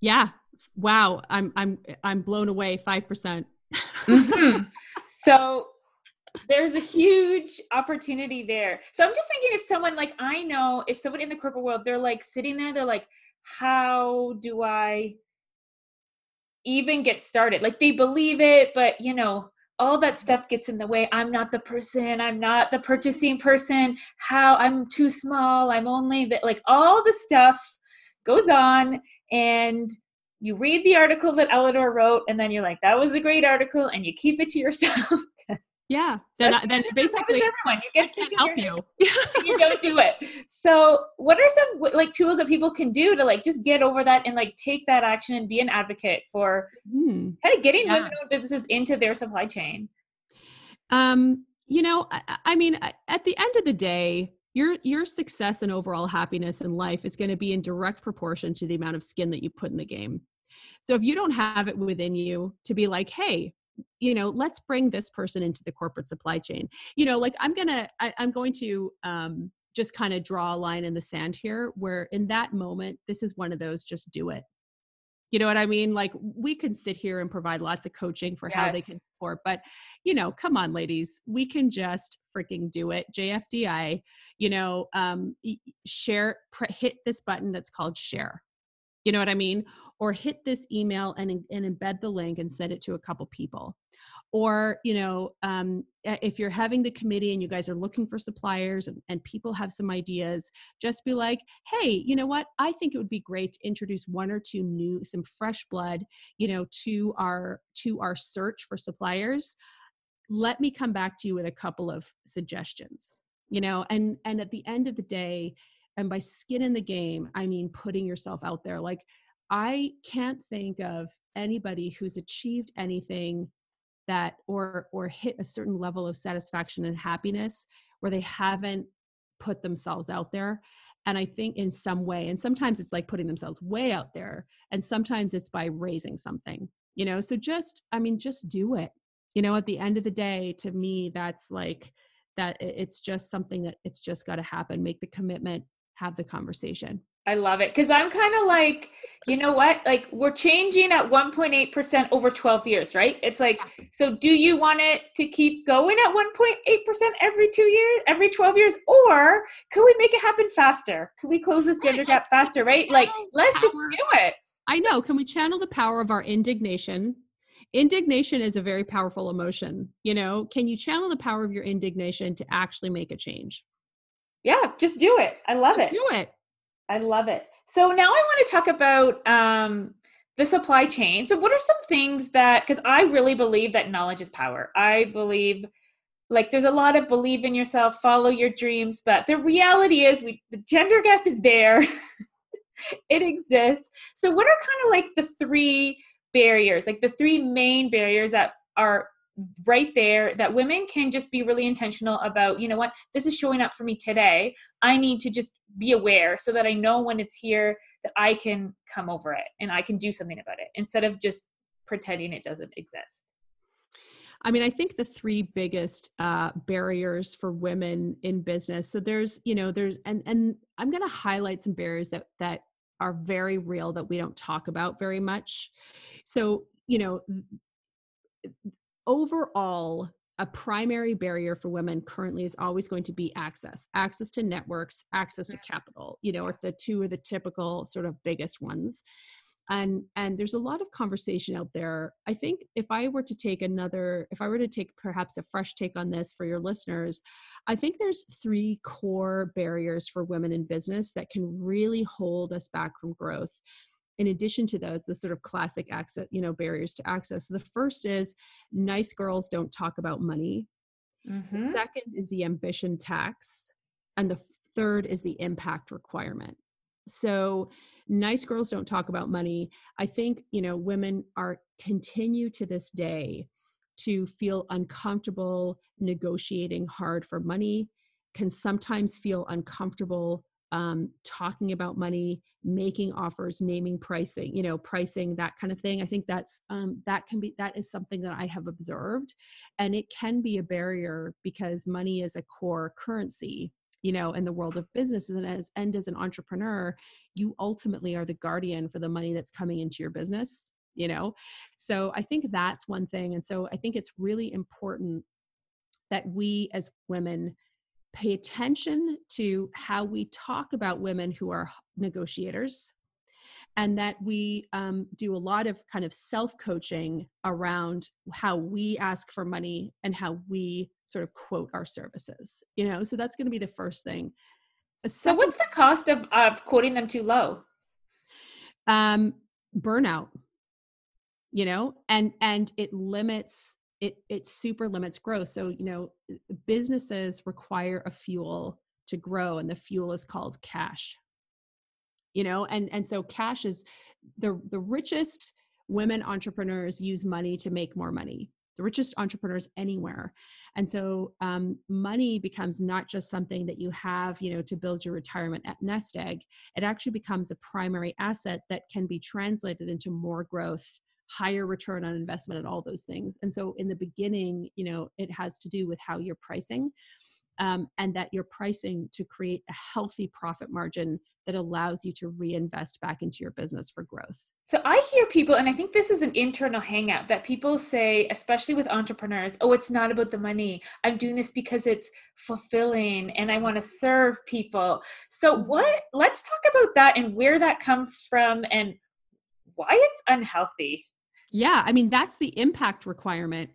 S3: Yeah. Wow. I'm I'm I'm blown away 5%. mm-hmm.
S2: So there's a huge opportunity there. So I'm just thinking if someone like I know, if someone in the corporate world, they're like sitting there, they're like, how do I even get started? Like they believe it, but you know, all that stuff gets in the way. I'm not the person, I'm not the purchasing person, how I'm too small, I'm only that like all the stuff goes on and you read the article that Eleanor wrote and then you're like, that was a great article, and you keep it to yourself.
S3: yeah. Then, then basically,
S2: everyone. You get
S3: I can't help you.
S2: you don't do it. So, what are some like tools that people can do to like just get over that and like take that action and be an advocate for mm. kind of getting yeah. women-owned businesses into their supply chain?
S3: Um, you know, I, I mean, at the end of the day, your your success and overall happiness in life is going to be in direct proportion to the amount of skin that you put in the game so if you don't have it within you to be like hey you know let's bring this person into the corporate supply chain you know like i'm gonna I, i'm going to um just kind of draw a line in the sand here where in that moment this is one of those just do it you know what I mean? Like we can sit here and provide lots of coaching for yes. how they can support, but you know, come on, ladies, we can just freaking do it. JFDI, you know, um, share, hit this button that's called share. You know what I mean? Or hit this email and, and embed the link and send it to a couple people. Or, you know, um, if you're having the committee and you guys are looking for suppliers and, and people have some ideas, just be like, hey, you know what? I think it would be great to introduce one or two new, some fresh blood, you know, to our to our search for suppliers. Let me come back to you with a couple of suggestions you know and and at the end of the day and by skin in the game i mean putting yourself out there. Like i can't think of anybody who's achieved anything that or or hit a certain level of satisfaction and happiness where they haven't put themselves out there. And i think in some way and sometimes it's like putting themselves way out there and sometimes it's by raising something you know? So just i mean just do it. You know at the end of the day to me that's like that it's just something that it's just got to happen. Make the commitment have the conversation.
S2: I love it because I'm kind of like, you know what? Like we're changing at 1.8% over 12 years, right? It's like, so do you want it to keep going at 1.8% every two years, every 12 years, or could we make it happen faster? Could we close this gender gap faster, right? Like, let's just do it.
S3: I know. Can we channel the power of our indignation? Indignation is a very powerful emotion. You know, can you channel the power of your indignation to actually make a change?
S2: Yeah just do it. I love
S3: just
S2: it.
S3: do it.
S2: I love it. So now i want to talk about um, the supply chain. So what are some things that because i really believe that knowledge is power. I believe like there's a lot of believe in yourself follow your dreams but the reality is we the gender gap is there. It exists. So what are kind of like the three barriers like the three main barriers that are right there that women can just be really intentional about you know what this is showing up for me today i need to just be aware so that i know when it's here that i can come over it and i can do something about it instead of just pretending it doesn't exist
S3: I mean, I think the three biggest uh, barriers for women in business. So there's, you know, there's, and and I'm going to highlight some barriers that that are very real that we don't talk about very much. So, you know, overall, a primary barrier for women currently is always going to be access access to networks access to mm. capital you know are the two are the typical sort of biggest ones. And and there's a lot of conversation out there. I think if i were to take another if i were to take perhaps a fresh take on this for your listeners i think there's three core barriers for women in business that can really hold us back from growth in addition to those the sort of classic access you know barriers to access. So the first is nice girls don't talk about money. Mm-hmm. second is the ambition tax and the third is the impact requirement. So nice girls don't talk about money. I think you know women are continue to this day to feel uncomfortable negotiating hard for money can sometimes feel uncomfortable um, talking about money, making offers, naming pricing, you know, pricing that kind of thing. I think that's um, that can be that is something that I have observed, and it can be a barrier because money is a core currency you know in the world of business. And as and as an entrepreneur you ultimately are the guardian for the money that's coming into your business you know? So i think that's one thing. And so i think it's really important that we as women pay attention to how we talk about women who are negotiators and that we um, do a lot of kind of self coaching around how we ask for money and how we sort of quote our services you know? So that's going to be the first thing.
S2: So what's the cost of, of quoting them too low?
S3: Um burnout you know? And and it limits it it super limits growth. So you know businesses require a fuel to grow and the fuel is called cash. You know and and so cash is the the richest women entrepreneurs use money to make more money the richest entrepreneurs anywhere. And so um, money becomes not just something that you have you know to build your retirement at nest egg. It actually becomes a primary asset that can be translated into more growth higher return on investment and all those things and so in the beginning you know it has to do with how you're pricing um, and that you're pricing to create a healthy profit margin that allows you to reinvest back into your business for growth.
S2: So I hear people, and I think this is an internal hangout that people say, especially with entrepreneurs, oh, it's not about the money. I'm doing this because it's fulfilling and I want to serve people. So what let's talk about that and where that comes from and why it's unhealthy.
S3: Yeah, I mean that's the impact requirement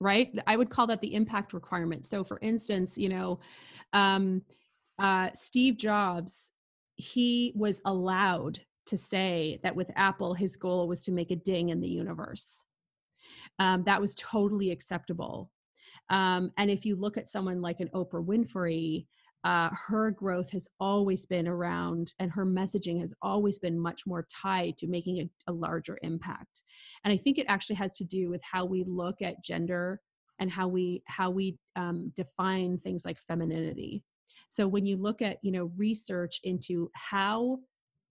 S3: right? I would call that the impact requirement. So for instance you know um, uh, steve jobs he was allowed to say that with apple his goal was to make a ding in the universe. Um, that was totally acceptable. Um, and if you look at someone like an oprah winfrey uh, her growth has always been around and her messaging has always been much more tied to making a, a, larger impact. And i think it actually has to do with how we look at gender and how we how we um, define things like femininity. So when you look at you know research into how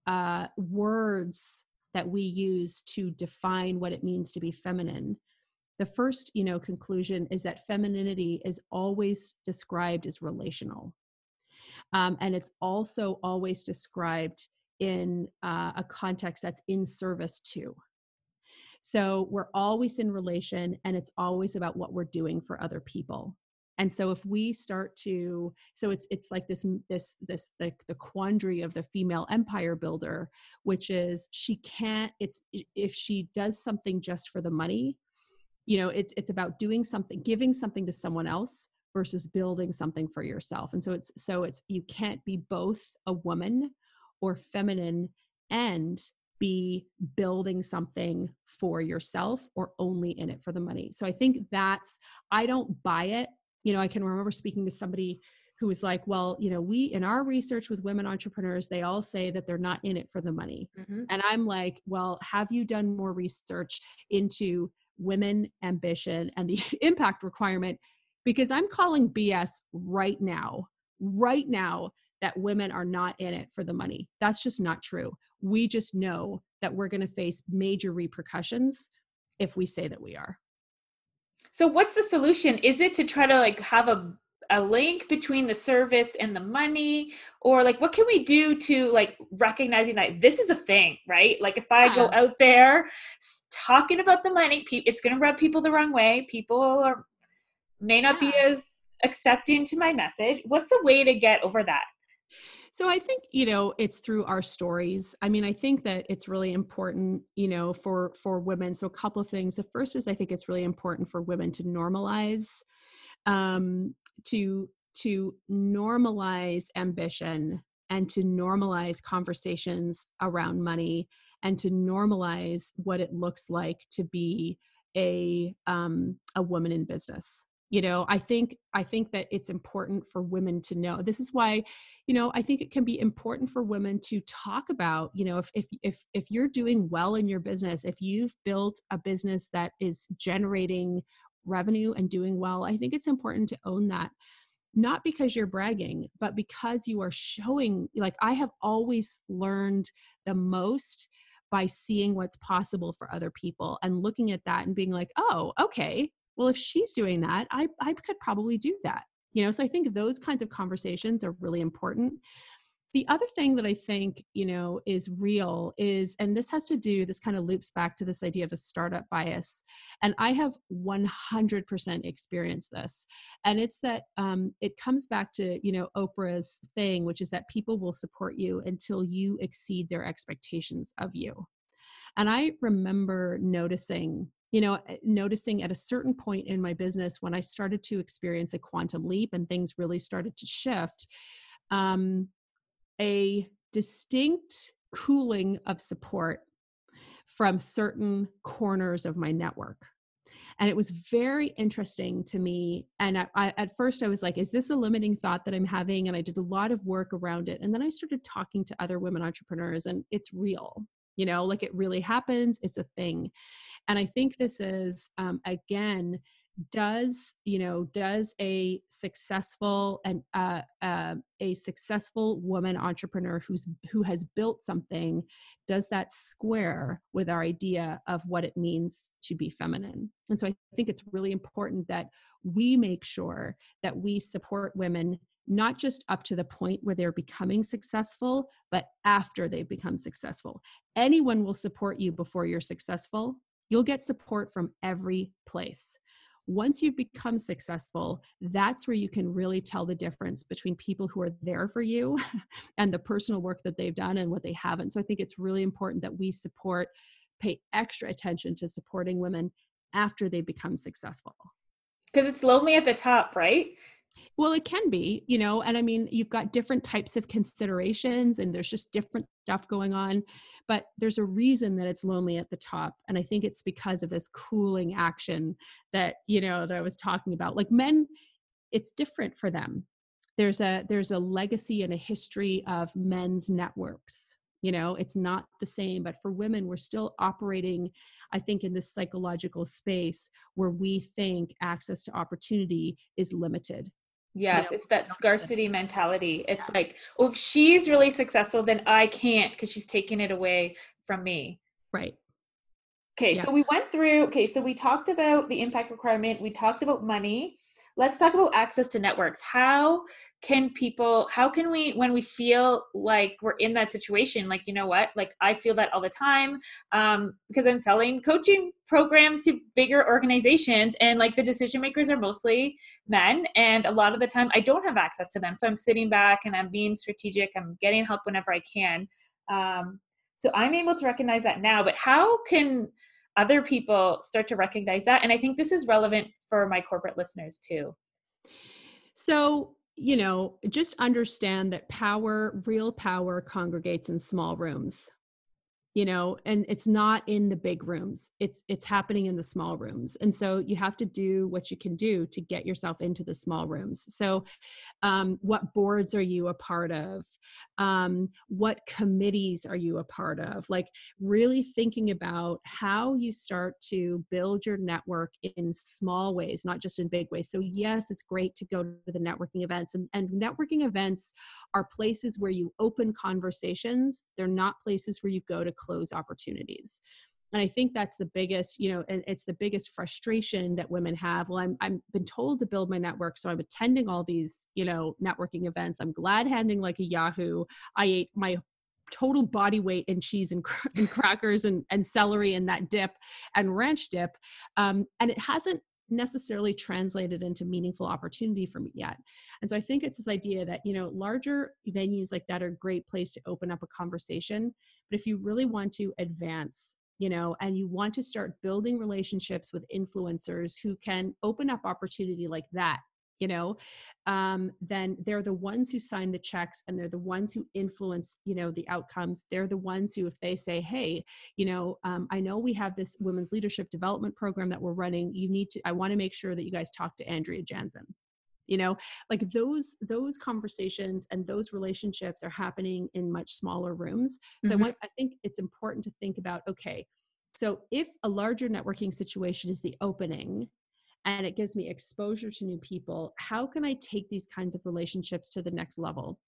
S3: uh, words that we use to define what it means to be feminine the first you know conclusion is that femininity is always described as relational um, and it's also always described in uh, a context that's in service to. So we're always in relation and it's always about what we're doing for other people. And so if we start to so it's it's like this this this the, the quandary of the female empire builder which is she can't it's if she does something just for the money you know it's it's about doing something giving something to someone else versus building something for yourself. And so it's so it's you can't be both a woman or feminine and be building something for yourself or only in it for the money. So i think that's i don't buy it. You know i can remember speaking to somebody who was like well you know we in our research with women entrepreneurs they all say that they're not in it for the money. Mm-hmm. and i'm like well have you done more research into women ambition and the impact requirement because I'm calling BS right now, right now, that women are not in it for the money. That's just not true. We just know that we're going to face major repercussions if we say that we are.
S2: So, what's the solution? Is it to try to like have a a link between the service and the money or like what can we do to like recognizing that this is a thing right like if i go out there talking about the money it's going to rub people the wrong way people are may not yeah. be as accepting to my message. What's a way to get over that?
S3: So I think, you know, it's through our stories. I mean, I think that it's really important, you know, for for women. So a couple of things. The first is I think it's really important for women to normalize um to to normalize ambition and to normalize conversations around money and to normalize what it looks like to be a um, a woman in business you know i think i think that it's important for women to know. This is why you know i think it can be important for women to talk about you know if if if, if you're doing well in your business if you've built a business that is generating revenue and doing well i think it's important to own that. Not because you're bragging but because you are showing like i have always learned the most by seeing what's possible for other people and looking at that and being like oh okay well if she's doing that i i could probably do that you know so i think those kinds of conversations are really important the other thing that I think, you know, is real is, and this has to do, this kind of loops back to this idea of the startup bias. And I have 100% experienced this. And it's that um, it comes back to, you know, Oprah's thing, which is that people will support you until you exceed their expectations of you. And I remember noticing you know eh, noticing at a certain point in my business when i started to experience a quantum leap and things really started to shift um, a distinct cooling of support from certain corners of my network. And it was very interesting to me and I, I, at first i was like is this a limiting thought that i'm having? And i did a lot of work around it and then i started talking to other women entrepreneurs and it's real you know like it really happens it's a thing. And i think this is um, again does you know does a successful and uh, uh, a successful woman entrepreneur who's who has built something does that square with our idea of what it means to be feminine? And so i think it's really important that we make sure that we support women not just up to the point where they're becoming successful but after they've become successful anyone will support you before you're successful you'll get support from every place once you've become successful, that's where you can really tell the difference between people who are there for you and the personal work that they've done and what they haven't. So I think it's really important that we support, pay extra attention to supporting women after they become successful.
S2: Because it's lonely at the top, right?
S3: Well, it can be, you know, and I mean, you've got different types of considerations and there's just different stuff going on, but there's a reason that it's lonely at the top. And I think it's because of this cooling action that, you know, that I was talking about. Like men, it's different for them. There's a there's a legacy and a history of men's networks you know it's not the same but for women we're still operating i think in this psychological space where we think access to opportunity is limited
S2: Yes, it's that scarcity mentality. It's yeah. like, oh, if she's really successful, then I can't because she's taking it away from me.
S3: Right.
S2: Okay, yeah. so we went through, okay, so we talked about the impact requirement, we talked about money. Let's talk about access to networks. How can people how can we when we feel like we're in that situation like you know what like i feel that all the time um, because i'm selling coaching programs to bigger organizations and like the decision makers are mostly men and a lot of the time i don't have access to them so i'm sitting back and i'm being strategic i'm getting help whenever i can um, so i'm able to recognize that now but how can other people start to recognize that. And i think this is relevant for my corporate listeners too.
S3: So you know, just understand that power, real power, congregates in small rooms you know and it's not in the big rooms it's it's happening in the small rooms and so you have to do what you can do to get yourself into the small rooms. So um, what boards are you a part of? Um, what committees are you a part of? Like really thinking about how you start to build your network in small ways not just in big ways. So yes it's great to go to the networking events and, and networking events are places where you open conversations. They're not places where you go to close opportunities. And i think that's the biggest you know and it's the biggest frustration that women have. Well i'm i've been told to build my network so i'm attending all these you know networking events. I'm glad handing like a yahoo. I ate my total body weight in cheese and, cr- and crackers and, and celery and that dip and ranch dip. Um, and it hasn't necessarily translated into meaningful opportunity for me yet. And so I think it's this idea that, you know, larger venues like that are a great place to open up a conversation. But if you really want to advance, you know, and you want to start building relationships with influencers who can open up opportunity like that you know um, then they're the ones who sign the checks and they're the ones who influence you know the outcomes. They're the ones who if they say hey you know um, i know we have this women's leadership development program that we're running. You need to i want to make sure that you guys talk to andrea jansen you know like those those conversations and those relationships are happening in much smaller rooms. So mm-hmm. I, want, I think it's important to think about okay so if a larger networking situation is the opening and it gives me exposure to new people how can i take these kinds of relationships to the next level?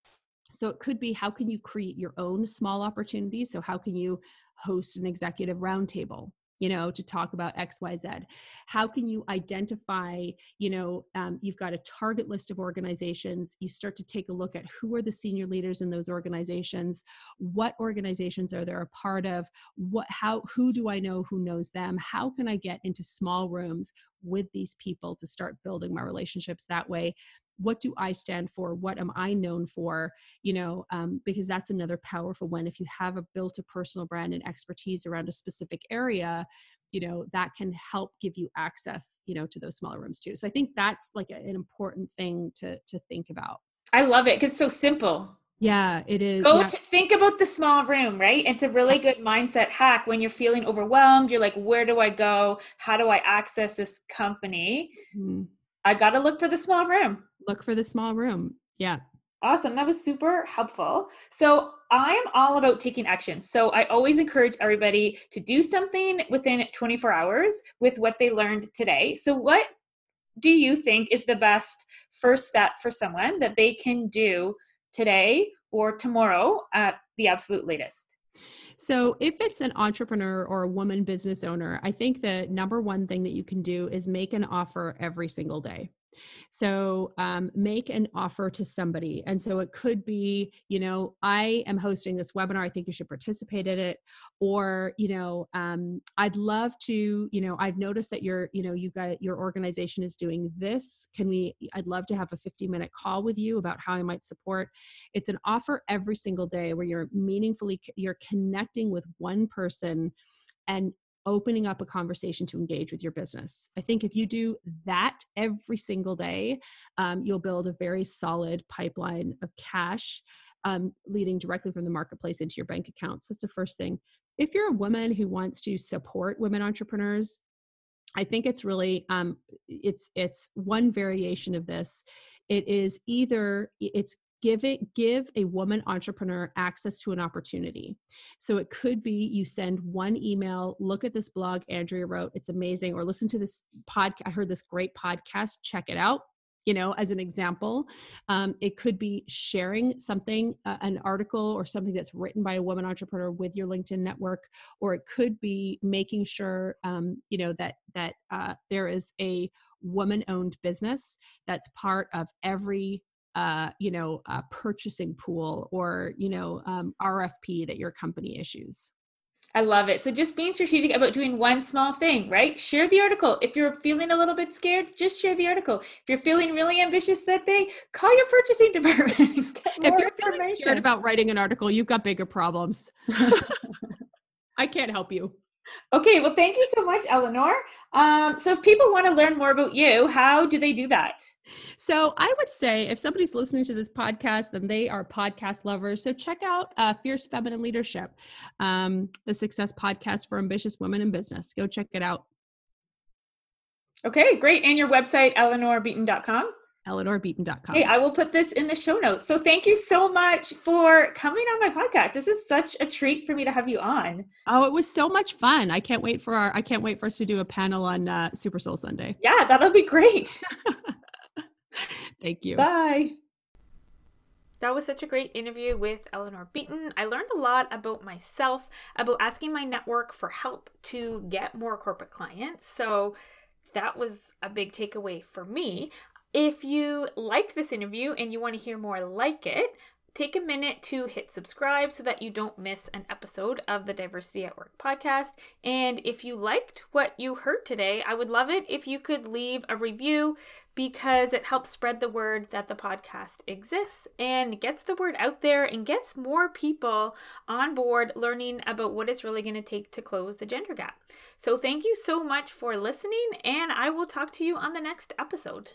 S3: So it could be how can you create your own small opportunities? So how can you host an executive roundtable you know to talk about xyz how can you identify you know um, you've got a target list of organizations. You start to take a look at who are the senior leaders in those organizations. What organizations are they a part of? What how who do i know who knows them? How can i get into small rooms with these people to start building my relationships that way what do i stand for what am i known for you know um, because that's another powerful one if you have a built a personal brand and expertise around a specific area you know that can help give you access you know to those smaller rooms too so i think that's like an important thing to to think about
S2: i love it it's so simple
S3: yeah, it is.
S2: Go
S3: yeah.
S2: to think about the small room, right? It's a really good mindset hack when you're feeling overwhelmed. You're like, where do I go? How do I access this company? Mm-hmm. I got to look for the small room
S3: look for the small room. Yeah.
S2: Awesome. That was super helpful. So, I'm all about taking action. So, I always encourage everybody to do something within 24 hours with what they learned today. So, what do you think is the best first step for someone that they can do today or tomorrow at the absolute latest?
S3: So, if it's an entrepreneur or a woman business owner, I think the number one thing that you can do is make an offer every single day. So um, make an offer to somebody. And so it could be, you know, I am hosting this webinar. I think you should participate in it. Or, you know, um, I'd love to, you know, I've noticed that your, you know, you got your organization is doing this. Can we, I'd love to have a 50 minute call with you about how I might support. It's an offer every single day where you're meaningfully, you're connecting with one person and opening up a conversation to engage with your business. I think if you do that every single day, um, you'll build a very solid pipeline of cash um, leading directly from the marketplace into your bank accounts. That's the first thing. If you're a woman who wants to support women entrepreneurs, I think it's really um, it's it's one variation of this. It is either it's give it give a woman entrepreneur access to an opportunity. So it could be you send one email look at this blog andrea wrote it's amazing or listen to this podcast i heard this great podcast check it out you know as an example. Um, it could be sharing something uh, an article or something that's written by a woman entrepreneur with your linkedin network or it could be making sure um, you know that that uh, there is a woman owned business that's part of every uh, you know, a purchasing pool or, you know, um, RFP that your company issues.
S2: I love it. So just being strategic about doing one small thing, right? Share the article. If you're feeling a little bit scared, just share the article. If you're feeling really ambitious that day, call your purchasing department.
S3: if you're feeling scared about writing an article, you've got bigger problems. I can't help you.
S2: Okay, well, thank you so much, Eleanor. Um, so, if people want to learn more about you, how do they do that?
S3: So, I would say if somebody's listening to this podcast, then they are podcast lovers. So, check out uh, Fierce Feminine Leadership, um, the success podcast for ambitious women in business. Go check it out.
S2: Okay, great. And your website, eleanorbeaton.com?
S3: eleanorbeaton.com.
S2: Hey, I will put this in the show notes. So thank you so much for coming on my podcast. This is such a treat for me to have you on.
S3: Oh, it was so much fun. I can't wait for our I can't wait for us to do a panel on uh, Super Soul Sunday.
S2: Yeah, that'll be great.
S3: thank you.
S2: Bye. That was such a great interview with Eleanor Beaton. I learned a lot about myself, about asking my network for help to get more corporate clients. So that was a big takeaway for me. If you like this interview and you want to hear more like it, take a minute to hit subscribe so that you don't miss an episode of the Diversity at Work podcast. And if you liked what you heard today, I would love it if you could leave a review because it helps spread the word that the podcast exists and gets the word out there and gets more people on board learning about what it's really going to take to close the gender gap. So, thank you so much for listening, and I will talk to you on the next episode.